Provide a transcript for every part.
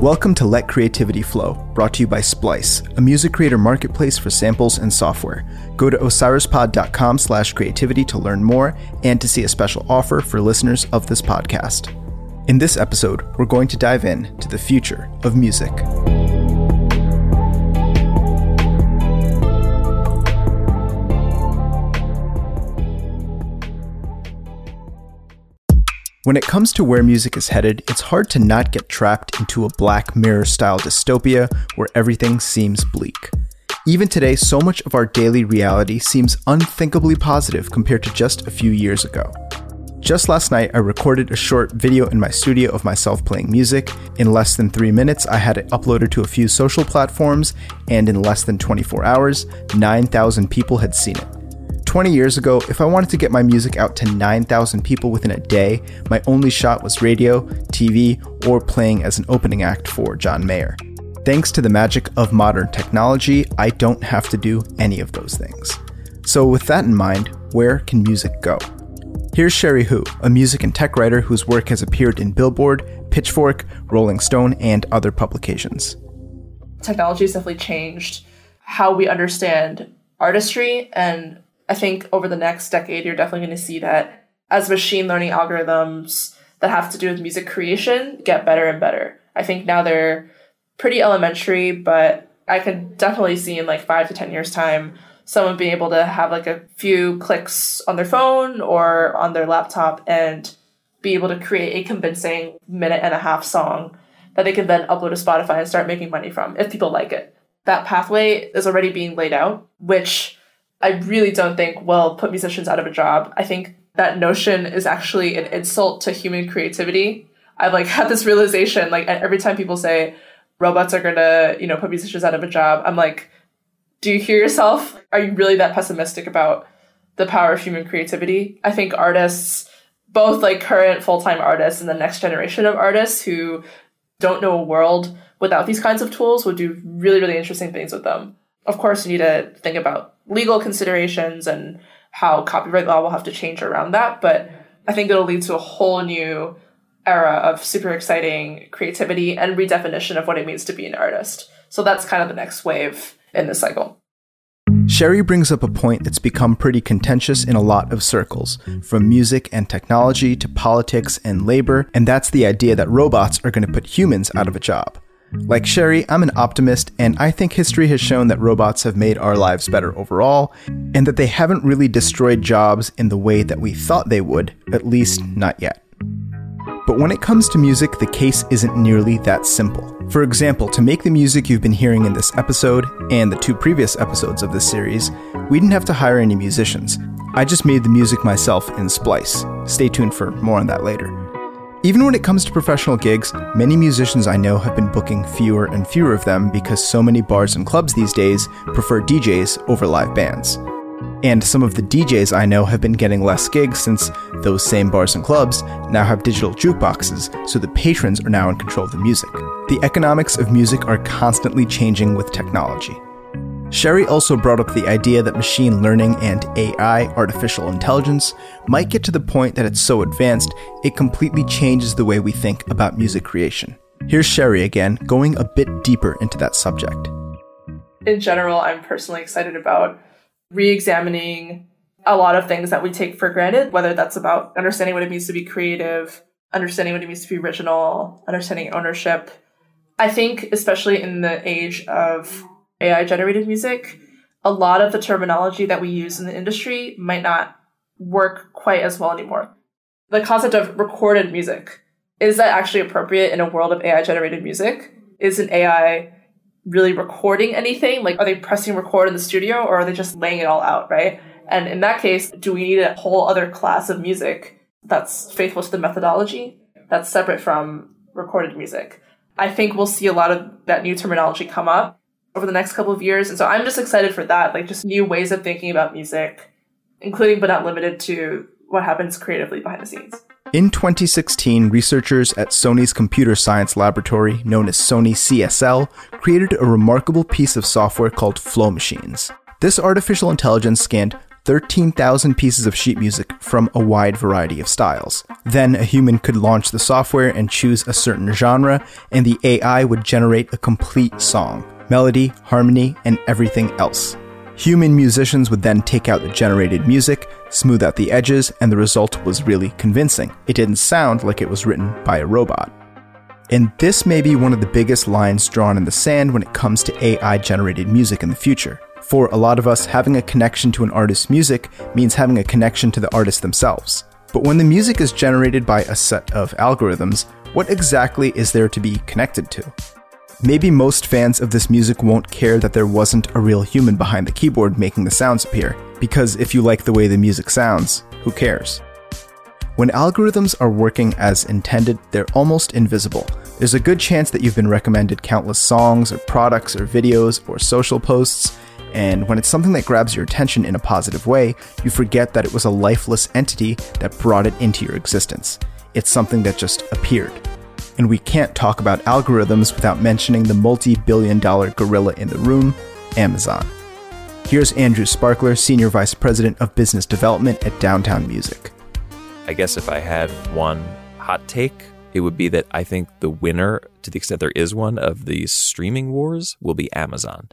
Welcome to Let Creativity Flow, brought to you by Splice, a music creator marketplace for samples and software. Go to osirispod.com slash creativity to learn more and to see a special offer for listeners of this podcast. In this episode, we're going to dive in to the future of music. When it comes to where music is headed, it's hard to not get trapped into a Black Mirror style dystopia where everything seems bleak. Even today, so much of our daily reality seems unthinkably positive compared to just a few years ago. Just last night, I recorded a short video in my studio of myself playing music. In less than three minutes, I had it uploaded to a few social platforms, and in less than 24 hours, 9,000 people had seen it. 20 years ago, if I wanted to get my music out to 9,000 people within a day, my only shot was radio, TV, or playing as an opening act for John Mayer. Thanks to the magic of modern technology, I don't have to do any of those things. So, with that in mind, where can music go? Here's Cherie Hu, a music and tech writer whose work has appeared in Billboard, Pitchfork, Rolling Stone, and other publications. Technology has definitely changed how we understand artistry and I think over the next decade, you're definitely going to see that as machine learning algorithms that have to do with music creation get better and better. I think now they're pretty elementary, but I could definitely see in like five to 10 years' time, someone being able to have like a few clicks on their phone or on their laptop and be able to create a convincing minute and a half song that they can then upload to Spotify and start making money from if people like it. That pathway is already being laid out, which I really don't think will put musicians out of a job. I think that notion is actually an insult to human creativity. I've like had this realization like every time people say robots are gonna, you know, put musicians out of a job, I'm like, do you hear yourself? Are you really that pessimistic about the power of human creativity? I think artists, both like current full-time artists and the next generation of artists who don't know a world without these kinds of tools would do really, really interesting things with them. Of course, you need to think about legal considerations and how copyright law will have to change around that. But I think it'll lead to a whole new era of super exciting creativity and redefinition of what it means to be an artist. So that's kind of the next wave in this cycle. Cherie brings up a point that's become pretty contentious in a lot of circles, from music and technology to politics and labor, and that's the idea that robots are going to put humans out of a job. Like Cherie, I'm an optimist, and I think history has shown that robots have made our lives better overall, and that they haven't really destroyed jobs in the way that we thought they would, at least not yet. But when it comes to music, the case isn't nearly that simple. For example, to make the music you've been hearing in this episode, and the two previous episodes of this series, we didn't have to hire any musicians. I just made the music myself in Splice. Stay tuned for more on that later. Even when it comes to professional gigs, many musicians I know have been booking fewer and fewer of them because so many bars and clubs these days prefer DJs over live bands. And some of the DJs I know have been getting less gigs since those same bars and clubs now have digital jukeboxes, so the patrons are now in control of the music. The economics of music are constantly changing with technology. Cherie also brought up the idea that machine learning and AI, artificial intelligence, might get to the point that it's so advanced it completely changes the way we think about music creation. Here's Cherie again, going a bit deeper into that subject. In general, I'm personally excited about re examining a lot of things that we take for granted, whether that's about understanding what it means to be creative, understanding what it means to be original, understanding ownership. I think, especially in the age of AI generated music, a lot of the terminology that we use in the industry might not work quite as well anymore. The concept of recorded music is that actually appropriate in a world of AI generated music? Is an AI really recording anything? Like, are they pressing record in the studio or are they just laying it all out, right? And in that case, do we need a whole other class of music that's faithful to the methodology that's separate from recorded music? I think we'll see a lot of that new terminology come up over the next couple of years. And so I'm just excited for that, like just new ways of thinking about music, including but not limited to what happens creatively behind the scenes. In 2016, researchers at Sony's computer science laboratory, known as Sony CSL, created a remarkable piece of software called Flow Machines. This artificial intelligence scanned 13,000 pieces of sheet music from a wide variety of styles. Then a human could launch the software and choose a certain genre, and the AI would generate a complete song melody, harmony, and everything else. Human musicians would then take out the generated music, smooth out the edges, and the result was really convincing. It didn't sound like it was written by a robot. And this may be one of the biggest lines drawn in the sand when it comes to AI generated music in the future. For a lot of us, having a connection to an artist's music means having a connection to the artist themselves. But when the music is generated by a set of algorithms, what exactly is there to be connected to? Maybe most fans of this music won't care that there wasn't a real human behind the keyboard making the sounds appear, because if you like the way the music sounds, who cares? When algorithms are working as intended, they're almost invisible. There's a good chance that you've been recommended countless songs or products or videos or social posts, and when it's something that grabs your attention in a positive way, you forget that it was a lifeless entity that brought it into your existence. It's something that just appeared. And we can't talk about algorithms without mentioning the multi billion dollar gorilla in the room, Amazon. Here's Andrew Sparkler, Senior Vice President of Business Development at Downtown Music. I guess if I had one hot take, it would be that I think the winner, to the extent there is one, of these streaming wars will be Amazon.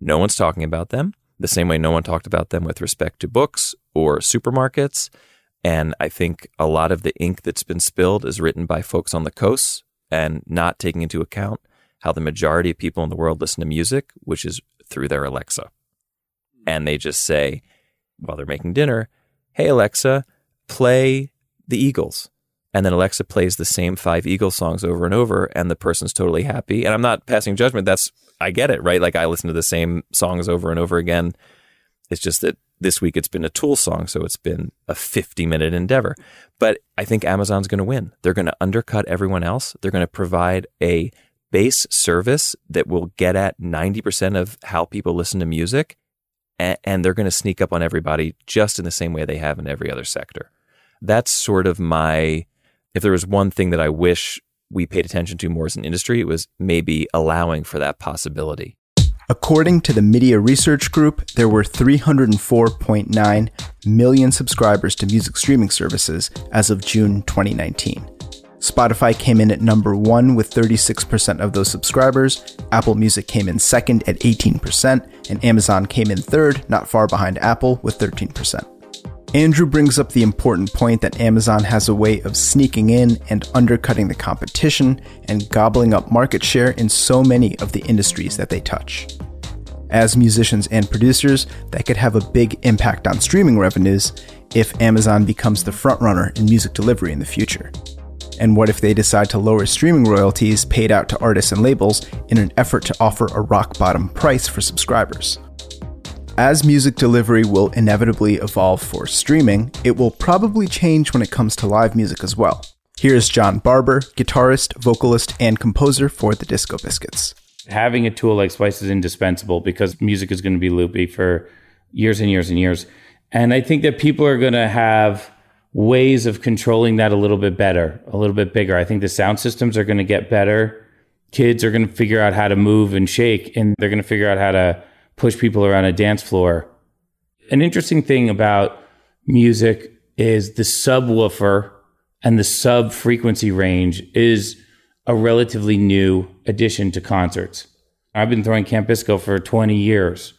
No one's talking about them the same way no one talked about them with respect to books or supermarkets. And I think a lot of the ink that's been spilled is written by folks on the coasts and not taking into account how the majority of people in the world listen to music, which is through their Alexa. And they just say, while they're making dinner, Hey, Alexa, play the Eagles. And then Alexa plays the same five Eagles songs over and over, and the person's totally happy. And I'm not passing judgment. That's I get it, right? Like I listen to the same songs over and over again. It's just that this week it's been a Tool song, so it's been a 50 minute endeavor. But I think Amazon's going to win. They're going to undercut everyone else. They're going to provide a base service that will get at 90% of how people listen to music. And they're going to sneak up on everybody just in the same way they have in every other sector. That's sort of my, if there was one thing that I wish we paid attention to more as an industry, it was maybe allowing for that possibility. According to the Media Research Group, there were 304.9 million subscribers to music streaming services as of June 2019. Spotify came in at number one with 36% of those subscribers, Apple Music came in second at 18%, and Amazon came in third, not far behind Apple, with 13%. Andrew brings up the important point that Amazon has a way of sneaking in and undercutting the competition and gobbling up market share in so many of the industries that they touch. As musicians and producers, that could have a big impact on streaming revenues if Amazon becomes the frontrunner in music delivery in the future. And what if they decide to lower streaming royalties paid out to artists and labels in an effort to offer a rock bottom price for subscribers? As music delivery will inevitably evolve for streaming, it will probably change when it comes to live music as well. Here's Jon Barber, guitarist, vocalist, and composer for the Disco Biscuits. Having a tool like Splice is indispensable because music is going to be loopy for years and years and years. And I think that people are going to have ways of controlling that a little bit better, a little bit bigger. I think the sound systems are going to get better. Kids are going to figure out how to move and shake, and they're going to figure out how to push people around a dance floor. An interesting thing about music is the subwoofer and the sub frequency range is a relatively new addition to concerts. I've been throwing Camp Bisco for 20 years.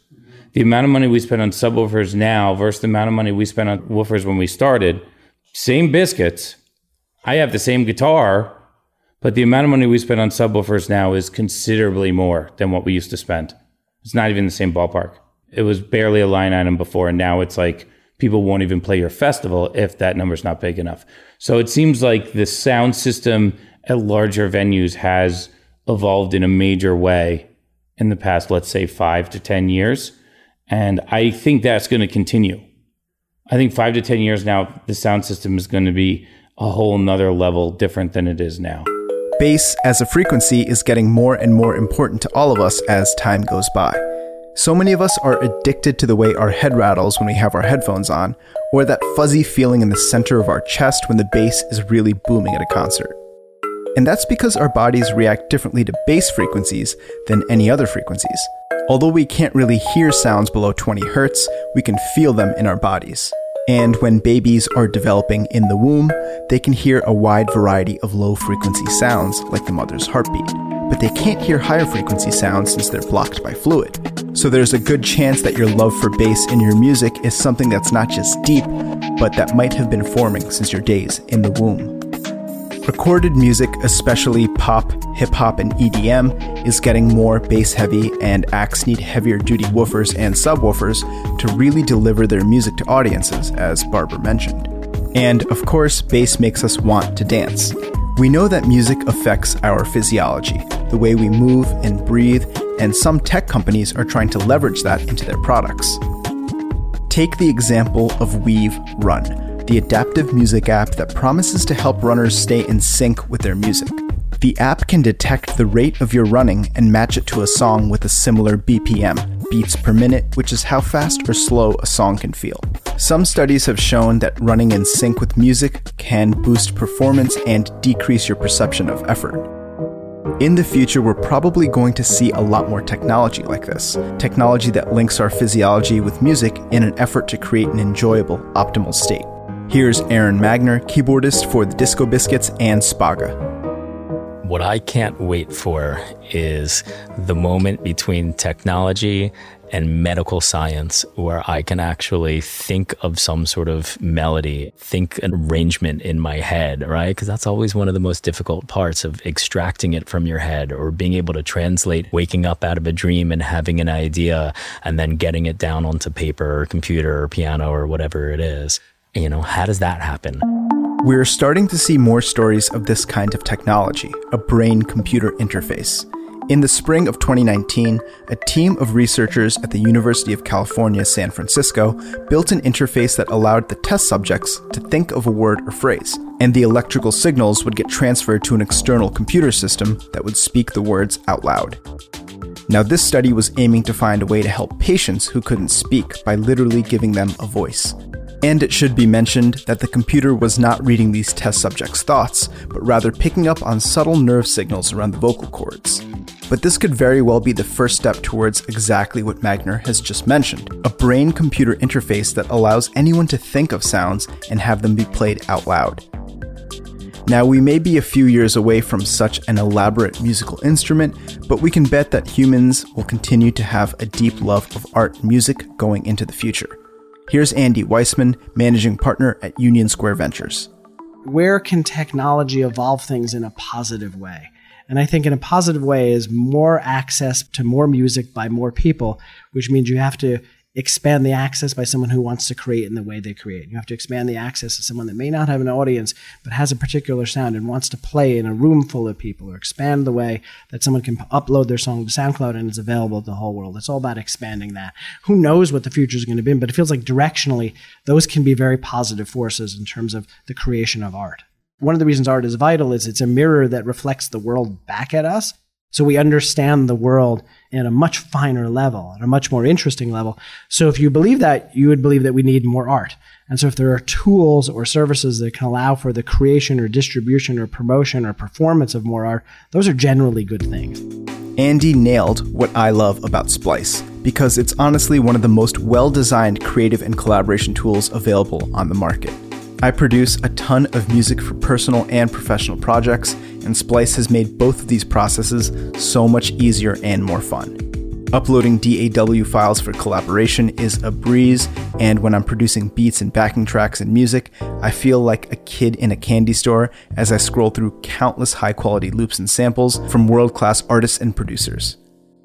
The amount of money we spend on subwoofers now versus the amount of money we spent on woofers when we started, same biscuits. I have the same guitar, but the amount of money we spend on subwoofers now is considerably more than what we used to spend. It's not even the same ballpark. It was barely a line item before, and now it's like people won't even play your festival if that number's not big enough. So it seems like the sound system at larger venues has evolved in a major way in the past, let's say, five to 10 years. And I think that's going to continue. I think five to 10 years now, the sound system is going to be a whole nother level different than it is now. Bass as a frequency is getting more and more important to all of us as time goes by. So many of us are addicted to the way our head rattles when we have our headphones on, or that fuzzy feeling in the center of our chest when the bass is really booming at a concert. And that's because our bodies react differently to bass frequencies than any other frequencies. Although we can't really hear sounds below 20 hertz, we can feel them in our bodies. And when babies are developing in the womb, they can hear a wide variety of low frequency sounds like the mother's heartbeat. But they can't hear higher frequency sounds since they're blocked by fluid. So there's a good chance that your love for bass in your music is something that's not just deep, but that might have been forming since your days in the womb. Recorded music, especially pop, hip hop, and EDM, is getting more bass heavy, and acts need heavier duty woofers and subwoofers to really deliver their music to audiences, as Barber mentioned. And of course, bass makes us want to dance. We know that music affects our physiology, the way we move and breathe, and some tech companies are trying to leverage that into their products. Take the example of Weav Run the adaptive music app that promises to help runners stay in sync with their music. The app can detect the rate of your running and match it to a song with a similar BPM, beats per minute, which is how fast or slow a song can feel. Some studies have shown that running in sync with music can boost performance and decrease your perception of effort. In the future, we're probably going to see a lot more technology like this technology that links our physiology with music in an effort to create an enjoyable, optimal state. Here's Aaron Magner, keyboardist for the Disco Biscuits and Spaga. What I can't wait for is the moment between technology and medical science where I can actually think of some sort of melody, think an arrangement in my head, right? Because that's always one of the most difficult parts of extracting it from your head or being able to translate waking up out of a dream and having an idea and then getting it down onto paper or computer or piano or whatever it is. You know, how does that happen? We're starting to see more stories of this kind of technology, a brain computer interface. In the spring of 2019, a team of researchers at the University of California, San Francisco built an interface that allowed the test subjects to think of a word or phrase, and the electrical signals would get transferred to an external computer system that would speak the words out loud. Now, this study was aiming to find a way to help patients who couldn't speak by literally giving them a voice. And it should be mentioned that the computer was not reading these test subjects' thoughts, but rather picking up on subtle nerve signals around the vocal cords. But this could very well be the first step towards exactly what Magner has just mentioned a brain computer interface that allows anyone to think of sounds and have them be played out loud. Now, we may be a few years away from such an elaborate musical instrument, but we can bet that humans will continue to have a deep love of art and music going into the future. Here's Andy Weissman, managing partner at Union Square Ventures. Where can technology evolve things in a positive way? And I think in a positive way is more access to more music by more people, which means you have to expand the access by someone who wants to create in the way they create. You have to expand the access to someone that may not have an audience but has a particular sound and wants to play in a room full of people or expand the way that someone can upload their song to SoundCloud and it's available to the whole world. It's all about expanding that. Who knows what the future is going to be, but it feels like directionally those can be very positive forces in terms of the creation of art. One of the reasons art is vital is it's a mirror that reflects the world back at us. So we understand the world at a much finer level, at a much more interesting level. So if you believe that, you would believe that we need more art. And so if there are tools or services that can allow for the creation or distribution or promotion or performance of more art, those are generally good things. Andy nailed what I love about Splice because it's honestly one of the most well designed creative and collaboration tools available on the market. I produce a ton of music for personal and professional projects, and Splice has made both of these processes so much easier and more fun. Uploading DAW files for collaboration is a breeze, and when I'm producing beats and backing tracks and music, I feel like a kid in a candy store as I scroll through countless high quality loops and samples from world class artists and producers.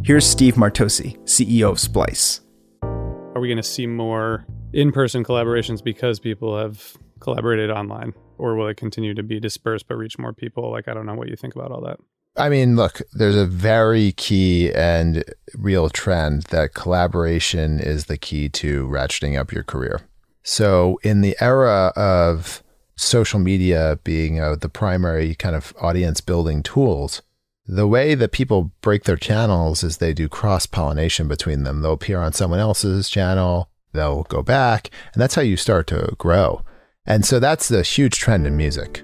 Here's Steve Martocci, CEO of Splice. Are we going to see more in person collaborations because people have collaborated online or will it continue to be dispersed but reach more people like i don't know what you think about all that I mean, look, there's a very key and real trend that collaboration is the key to ratcheting up your career. So, in the era of social media being uh, the primary kind of audience building tools, the way that people break their channels is they do cross pollination between them. They'll appear on someone else's channel, they'll go back, and that's how you start to grow. And so that's the huge trend in music.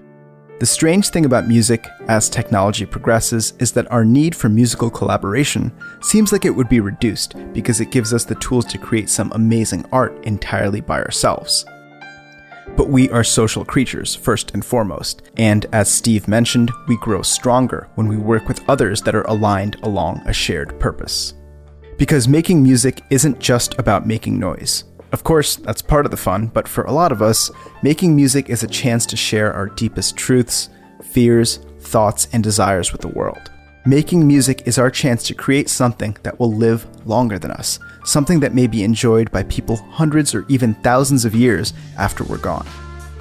The strange thing about music as technology progresses is that our need for musical collaboration seems like it would be reduced because it gives us the tools to create some amazing art entirely by ourselves. But we are social creatures, first and foremost, and as Steve mentioned, we grow stronger when we work with others that are aligned along a shared purpose. Because making music isn't just about making noise. Of course, that's part of the fun, but for a lot of us, making music is a chance to share our deepest truths, fears, thoughts, and desires with the world. Making music is our chance to create something that will live longer than us, something that may be enjoyed by people hundreds or even thousands of years after we're gone.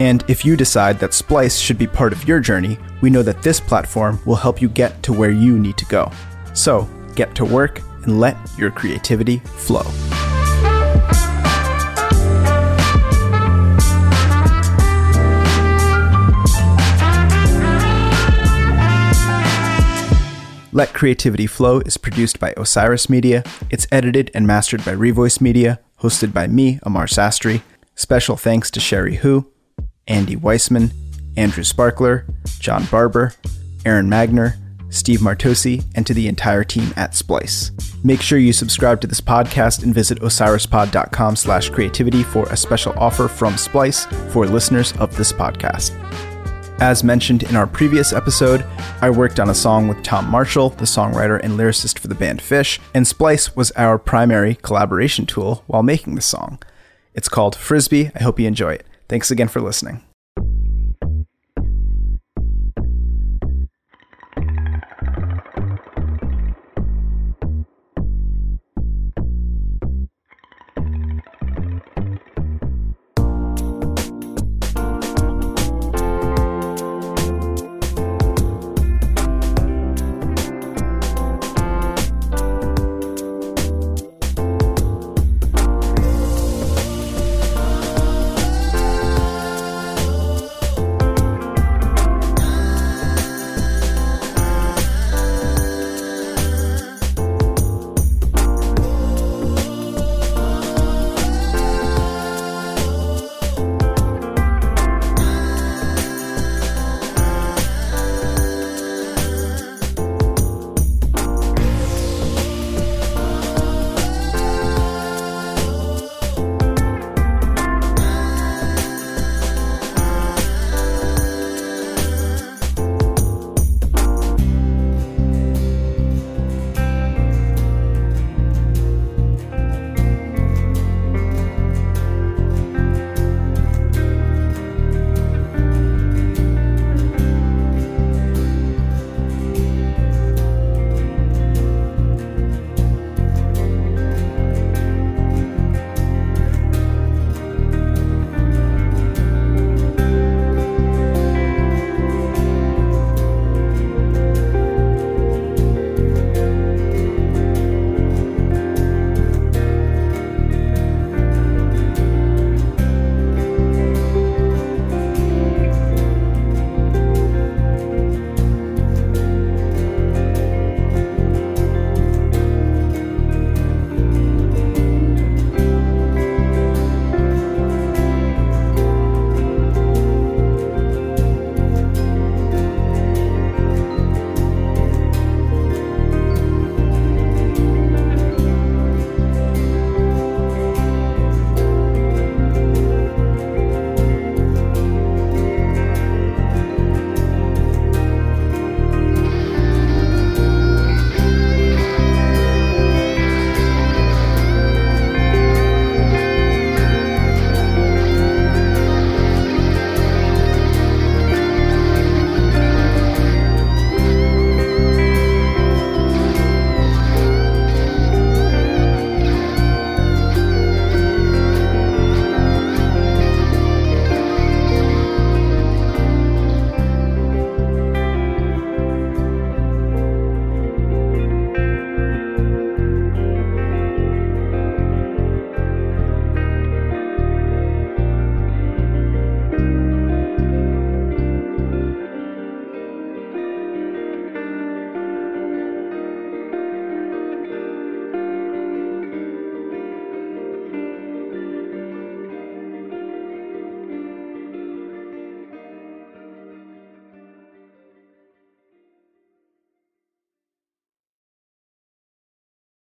And if you decide that Splice should be part of your journey, we know that this platform will help you get to where you need to go. So, get to work and let your creativity flow. Let Creativity Flow is produced by Osiris Media. It's edited and mastered by Revoice Media, hosted by me, Amar Sastry. Special thanks to Cherie Hu, Andy Weissman, Andrew Sparkler, Jon Barber, Aaron Magner, Steve Martocci, and to the entire team at Splice. Make sure you subscribe to this podcast and visit osirispod.com slash creativity for a special offer from Splice for listeners of this podcast. As mentioned in our previous episode, I worked on a song with Tom Marshall, the songwriter and lyricist for the band Phish, and Splice was our primary collaboration tool while making the song. It's called Frisbee. I hope you enjoy it. Thanks again for listening.